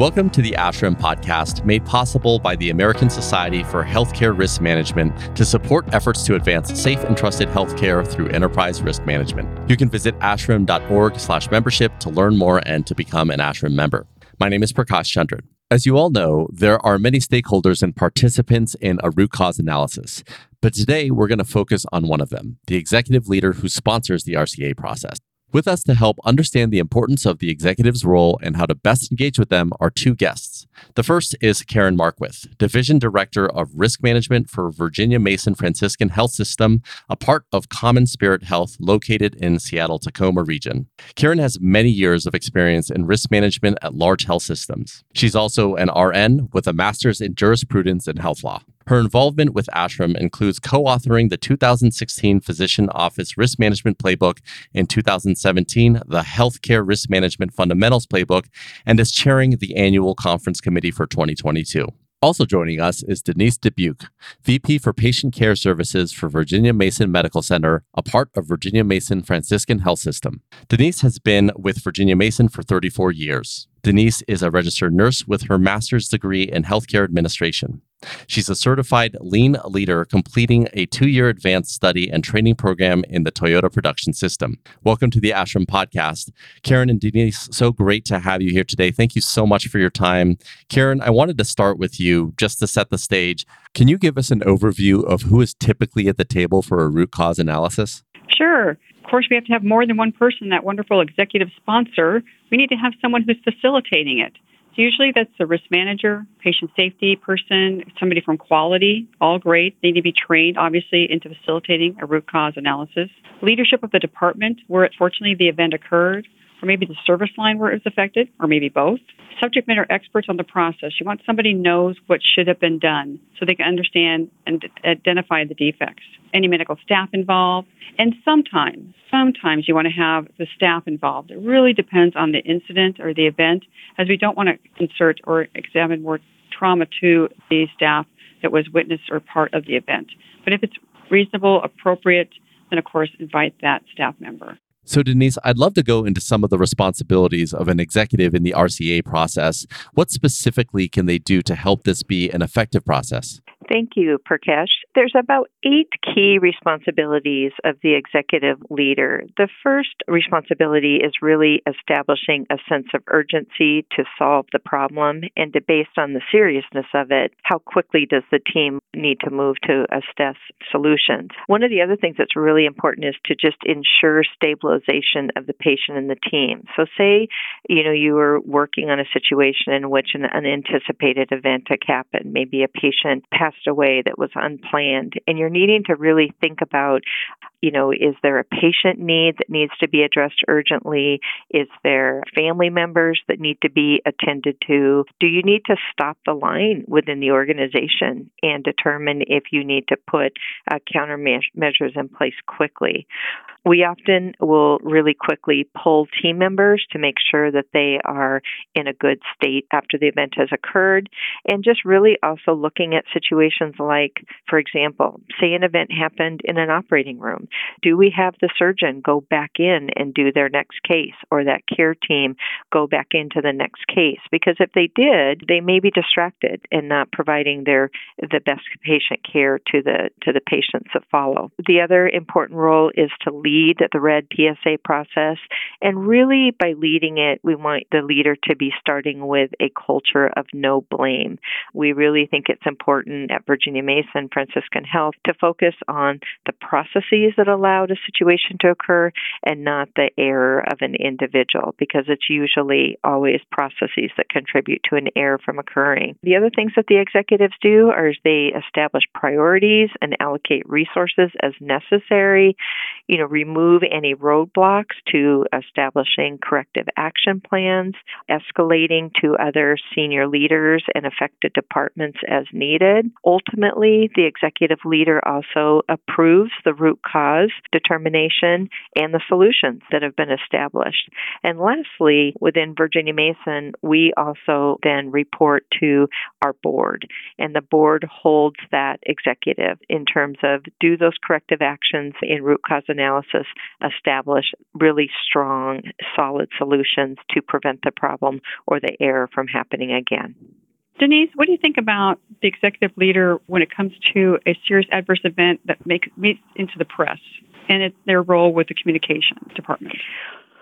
Welcome to the ASHRM podcast, made possible by the American Society for Healthcare Risk Management to support efforts to advance safe and trusted healthcare through enterprise risk management. You can visit ashrm.org/membership to learn more and to become an ASHRM member. My name is Prakash Chandran. As you all know, there are many stakeholders and participants in a root cause analysis. But today we're going to focus on one of them, the executive leader who sponsors the RCA process. With us to help understand the importance of the executive's role and how to best engage with them are two guests. The first is Karen Markwith, Division Director of Risk Management for Virginia Mason Franciscan Health System, a part of Common Spirit Health located in Seattle Tacoma region. Karen has many years of experience in risk management at large health systems. She's also an RN with a master's in jurisprudence and health law. Her involvement with ASHRM includes co authoring the 2016 Physician Office Risk Management Playbook, in 2017, the Healthcare Risk Management Fundamentals Playbook, and is chairing the annual conference committee for 2022. Also joining us is Denise Dubuque, VP for Patient Care Services for Virginia Mason Medical Center, a part of Virginia Mason Franciscan Health System. Denise has been with Virginia Mason for 34 years. Denise is a registered nurse with her master's degree in healthcare administration. She's a certified lean leader completing a two year advanced study and training program in the Toyota production system. Welcome to the ASHRM podcast. Karen and Denise, so great to have you here today. Thank you so much for your time. Karen, I wanted to start with you just to set the stage. Can you give us an overview of who is typically at the table for a root cause analysis? Sure. Of course, we have to have more than one person, that wonderful executive sponsor. We need to have someone who's facilitating it. Usually that's the risk manager, patient safety person, somebody from quality, all great. They need to be trained, obviously, into facilitating a root cause analysis. Leadership of the department, where fortunately the event occurred, or maybe the service line where it was affected, or maybe both. Subject matter experts on the process. You want somebody knows what should have been done so they can understand and identify the defects. Any medical staff involved, and sometimes, sometimes you want to have the staff involved. It really depends on the incident or the event, as we don't want to insert or examine more trauma to the staff that was witness or part of the event. But if it's reasonable, appropriate, then of course invite that staff member. So, Denise, I'd love to go into some of the responsibilities of an executive in the RCA process. What specifically can they do to help this be an effective process? Thank you, Prakash. There's about eight key responsibilities of the executive leader. The first responsibility is really establishing a sense of urgency to solve the problem and to, based on the seriousness of it, how quickly does the team need to move to assess solutions. One of the other things that's really important is to just ensure stabilization of the patient and the team. So say, you know, you were working on a situation in which an unanticipated event had happened, maybe a patient passed passed away that was unplanned. And you're needing to really think about, you know, is there a patient need that needs to be addressed urgently? Is there family members that need to be attended to? Do you need to stop the line within the organization and determine if you need to put uh, countermeasures in place quickly? We often will really quickly pull team members to make sure that they are in a good state after the event has occurred, and just really also looking at situations like, for example, say an event happened in an operating room. Do we have the surgeon go back in and do their next case, or that care team go back into the next case? Because if they did, they may be distracted and not providing their the best patient care to the to the patients that follow. The other important role is to lead lead the RED PSA process. And really, by leading it, we want the leader to be starting with a culture of no blame. We really think it's important at Virginia Mason Franciscan Health to focus on the processes that allowed a situation to occur and not the error of an individual, because it's usually always processes that contribute to an error from occurring. The other things that the executives do are they establish priorities and allocate resources as necessary. You know, remove any roadblocks to establishing corrective action plans, escalating to other senior leaders and affected departments as needed. Ultimately, the executive leader also approves the root cause determination and the solutions that have been established. And lastly, within Virginia Mason, we also then report to our board, and the board holds that executive in terms of do those corrective actions in root cause analysis analysis establish really strong, solid solutions to prevent the problem or the error from happening again. Denise, what do you think about the executive leader when it comes to a serious adverse event that makes meets into the press and their role with the communication department?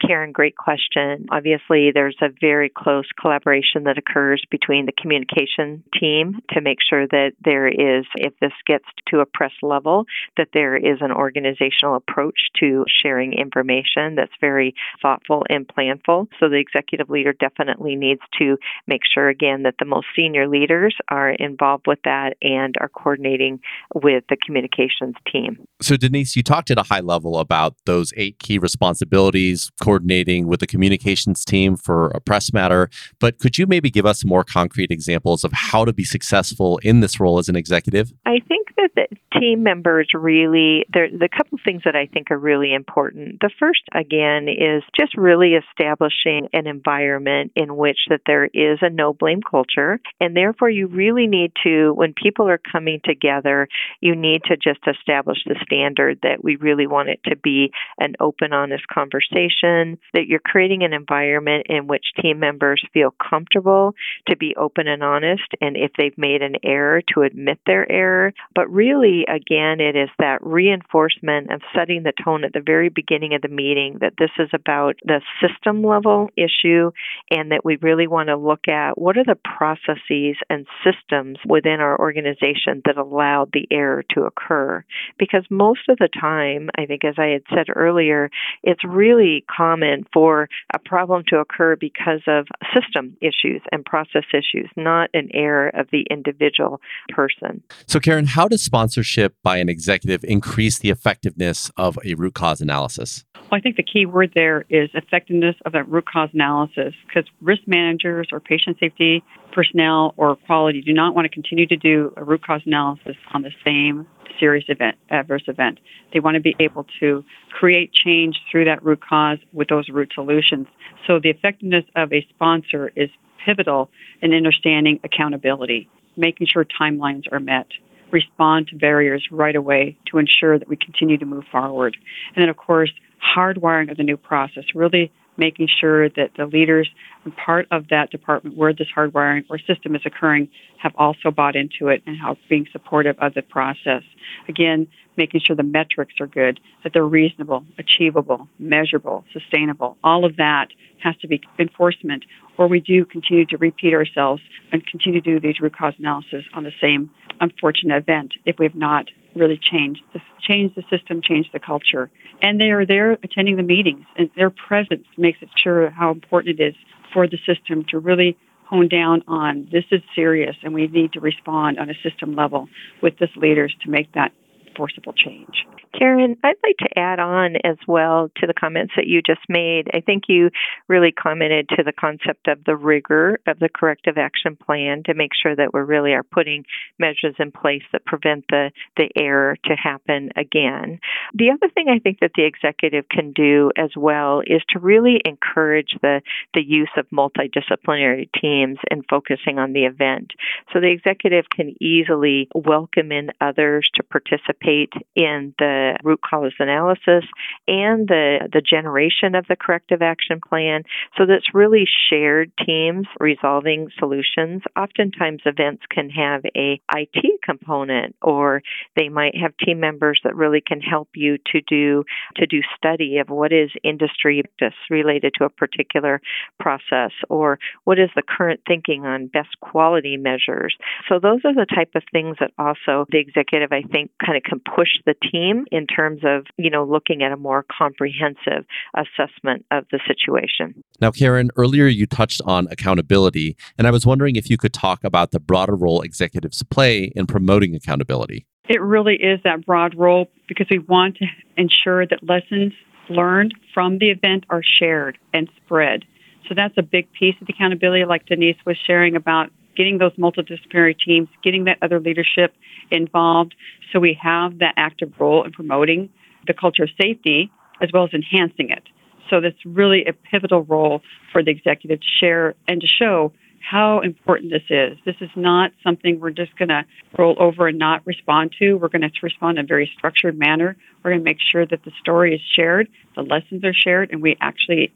Karen, great question. Obviously, there's a very close collaboration that occurs between the communication team to make sure that there is, if this gets to a press level, that there is an organizational approach to sharing information that's very thoughtful and planful. So the executive leader definitely needs to make sure, again, that the most senior leaders are involved with that and are coordinating with the communications team. So, Denise, you talked at a high level about those eight key responsibilities coordinating with the communications team for a press matter. But could you maybe give us more concrete examples of how to be successful in this role as an executive? I think that the team members really, there, the couple things that I think are really important. The first, again, is just really establishing an environment in which that there is a no blame culture. And therefore, you really need to, when people are coming together, you need to just establish the standard that we really want it to be an open, honest conversation that you're creating an environment in which team members feel comfortable to be open and honest, and if they've made an error, to admit their error. But really, again, it is that reinforcement of setting the tone at the very beginning of the meeting that this is about the system level issue and that we really want to look at what are the processes and systems within our organization that allowed the error to occur. Because most of the time, I think, as I had said earlier, it's really common for a problem to occur because of system issues and process issues, not an error of the individual person. So, Karen, how does sponsorship by an executive increase the effectiveness of a root cause analysis? Well, I think the key word there is effectiveness of that root cause analysis because risk managers or patient safety personnel or quality do not want to continue to do a root cause analysis on the same serious event, adverse event. They want to be able to create change through that root cause with those root solutions. So the effectiveness of a sponsor is pivotal in understanding accountability, making sure timelines are met, respond to barriers right away to ensure that we continue to move forward. And then, of course, hardwiring of the new process, really making sure that the leaders and part of that department where this hardwiring or system is occurring have also bought into it and how being supportive of the process. Again, making sure the metrics are good, that they're reasonable, achievable, measurable, sustainable. All of that has to be enforcement, or we do continue to repeat ourselves and continue to do these root cause analysis on the same unfortunate event if we have not really changed the, change the system, change the culture. And they are there attending the meetings, and their presence makes it sure how important it is for the system to really hone down on this is serious and we need to respond on a system level with this leaders to make that forcible change. Karen, I'd like to add on as well to the comments that you just made. I think you really commented to the concept of the rigor of the corrective action plan to make sure that we really are putting measures in place that prevent the, the error to happen again. The other thing I think that the executive can do as well is to really encourage the, the use of multidisciplinary teams and focusing on the event. So the executive can easily welcome in others to participate in the root cause analysis and the, the generation of the corrective action plan. So that's really shared teams resolving solutions. Oftentimes events can have a IT component or they might have team members that really can help you to do to do study of what is industry related to a particular process or what is the current thinking on best quality measures. So those are the type of things that also the executive I think kind of can push the team in terms of, you know, looking at a more comprehensive assessment of the situation. Now, Karen, earlier you touched on accountability, and I was wondering if you could talk about the broader role executives play in promoting accountability. It really is that broad role because we want to ensure that lessons learned from the event are shared and spread. So that's a big piece of accountability, like Denise was sharing about getting those multidisciplinary teams, getting that other leadership involved so we have that active role in promoting the culture of safety as well as enhancing it. So that's really a pivotal role for the executive to share and to show how important this is. This is not something we're just going to roll over and not respond to. We're going to respond in a very structured manner. We're going to make sure that the story is shared, the lessons are shared, and we actually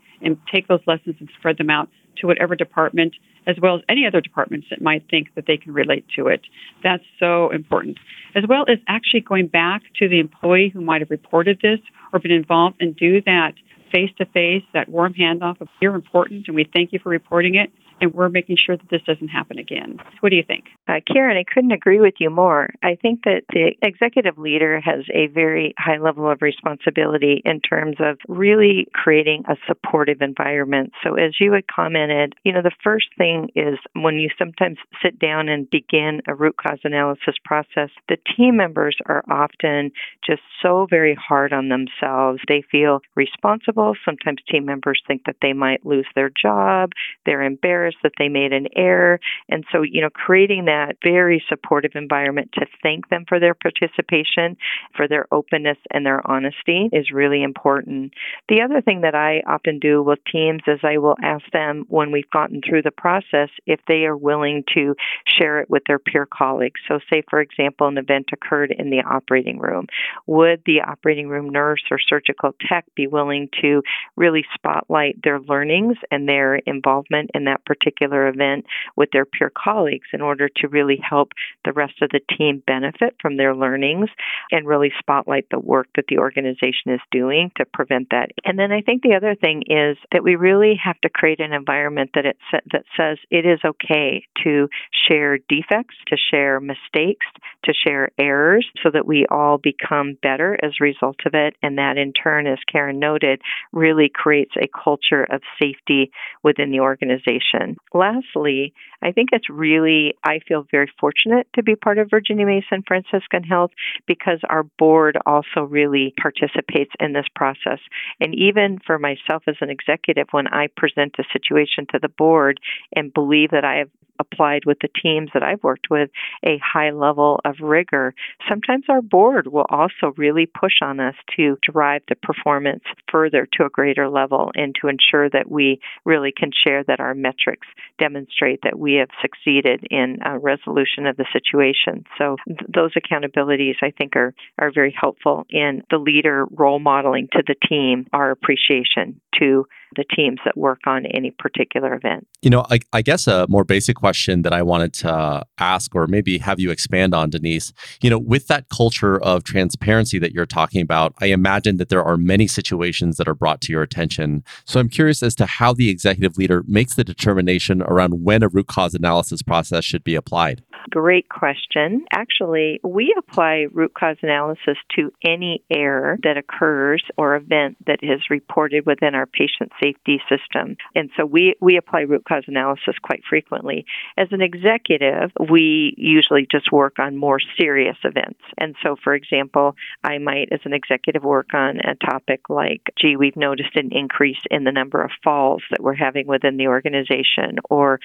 take those lessons and spread them out to whatever department, as well as any other departments that might think that they can relate to it. That's so important. As well as actually going back to the employee who might have reported this or been involved and do that face to face, that warm handoff of you're important and we thank you for reporting it and we're making sure that this doesn't happen again. What do you think? Uh, Karen, I couldn't agree with you more. I think that the executive leader has a very high level of responsibility in terms of really creating a supportive environment. So, as you had commented, you know, the first thing is when you sometimes sit down and begin a root cause analysis process, the team members are often just so very hard on themselves. They feel responsible. Sometimes team members think that they might lose their job. They're embarrassed that they made an error. And so, you know, creating that very supportive environment to thank them for their participation, for their openness and their honesty is really important. The other thing that I often do with teams is I will ask them when we've gotten through the process if they are willing to share it with their peer colleagues. So, say, for example, an event occurred in the operating room. Would the operating room nurse or surgical tech be willing to really spotlight their learnings and their involvement in that particular particular event with their peer colleagues in order to really help the rest of the team benefit from their learnings and really spotlight the work that the organization is doing to prevent that. And then I think the other thing is that we really have to create an environment that it that says it is okay to share defects, to share mistakes, to share errors so that we all become better as a result of it and that in turn as Karen noted really creates a culture of safety within the organization. Lastly, I think it's really, I feel very fortunate to be part of Virginia Mason Franciscan Health because our board also really participates in this process. And even for myself as an executive, when I present a situation to the board and believe that I have applied with the teams that I've worked with a high level of rigor. Sometimes our board will also really push on us to drive the performance further to a greater level and to ensure that we really can share that our metrics demonstrate that we have succeeded in a resolution of the situation. So th- those accountabilities I think are are very helpful in the leader role modeling to the team our appreciation to the teams that work on any particular event. You know, I, I, guess a more basic question that I wanted to ask, or maybe have you expand on, Denise, you know, with that culture of transparency that you're talking about, I imagine that there are many situations that are brought to your attention. So I'm curious as to how the executive leader makes the determination around when a root cause analysis process should be applied. Great question. Actually, we apply root cause analysis to any error that occurs or event that is reported within our patient safety system. And so we, we apply root cause analysis quite frequently. As an executive, we usually just work on more serious events. And so, for example, I might, as an executive, work on a topic like, gee, we've noticed an increase in the number of falls that we're having within the organization, or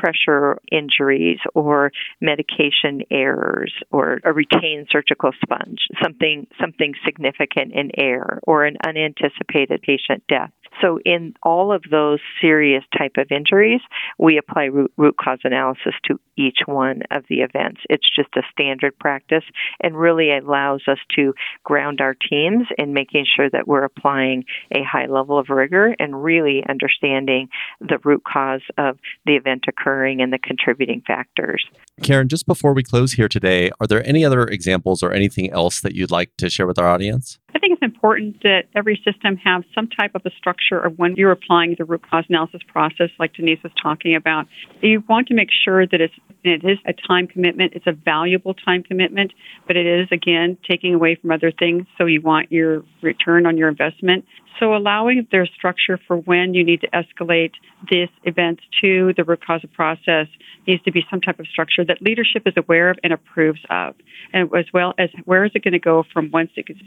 pressure injuries or medication errors or a retained surgical sponge, something something significant in air or an unanticipated patient death. So in all of those serious type of injuries, we apply root, root cause analysis to each one of the events. It's just a standard practice and really allows us to ground our teams in making sure that we're applying a high level of rigor and really understanding the root cause of the event occurring and the contributing factors. Karen, just before we close here today, are there any other examples or anything else that you'd like to share with our audience? I think it's important that every system have some type of a structure of when you're applying the root cause analysis process, like Denise was talking about. You want to make sure that it's it is a time commitment. It's a valuable time commitment, but it is again taking away from other things. So you want your return on your investment. So allowing their structure for when you need to escalate this event to the root cause process needs to be some type of structure that leadership is aware of and approves of, and as well as where is it going to go from once it gets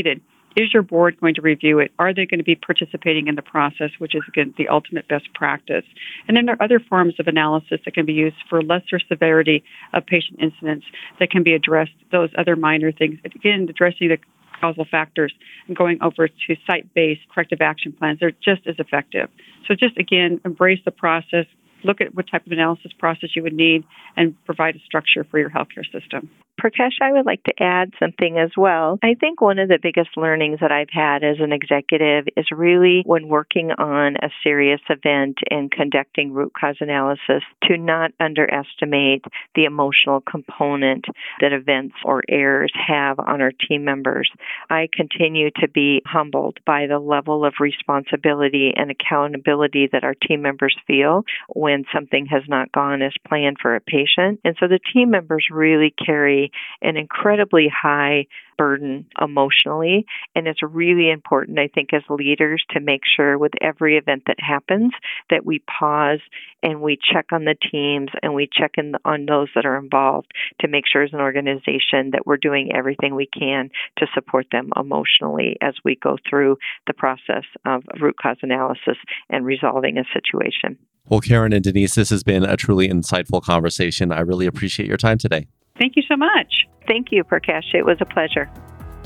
completed. Is your board going to review it? Are they going to be participating in the process, which is again the ultimate best practice? And then there are other forms of analysis that can be used for lesser severity of patient incidents that can be addressed. Those other minor things, again, addressing the causal factors and going over to site based corrective action plans. They're just as effective. So, just again, embrace the process, look at what type of analysis process you would need, and provide a structure for your healthcare system. Prakash, I would like to add something as well. I think one of the biggest learnings that I've had as an executive is really when working on a serious event and conducting root cause analysis to not underestimate the emotional component that events or errors have on our team members. I continue to be humbled by the level of responsibility and accountability that our team members feel when something has not gone as planned for a patient. And so the team members really carry an incredibly high burden emotionally. And it's really important, I think, as leaders to make sure with every event that happens that we pause and we check on the teams and we check in on those that are involved to make sure as an organization that we're doing everything we can to support them emotionally as we go through the process of root cause analysis and resolving a situation. Well, Karen and Denise, this has been a truly insightful conversation. I really appreciate your time today. Thank you so much. Thank you, Prakash. It was a pleasure.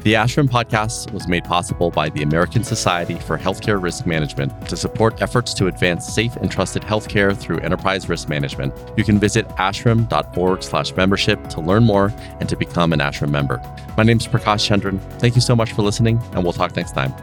The ASHRM podcast was made possible by the American Society for Healthcare Risk Management to support efforts to advance safe and trusted healthcare through enterprise risk management. You can visit ashrm.org/membership to learn more and to become an ASHRM member. My name is Prakash Chandran. Thank you so much for listening, and we'll talk next time.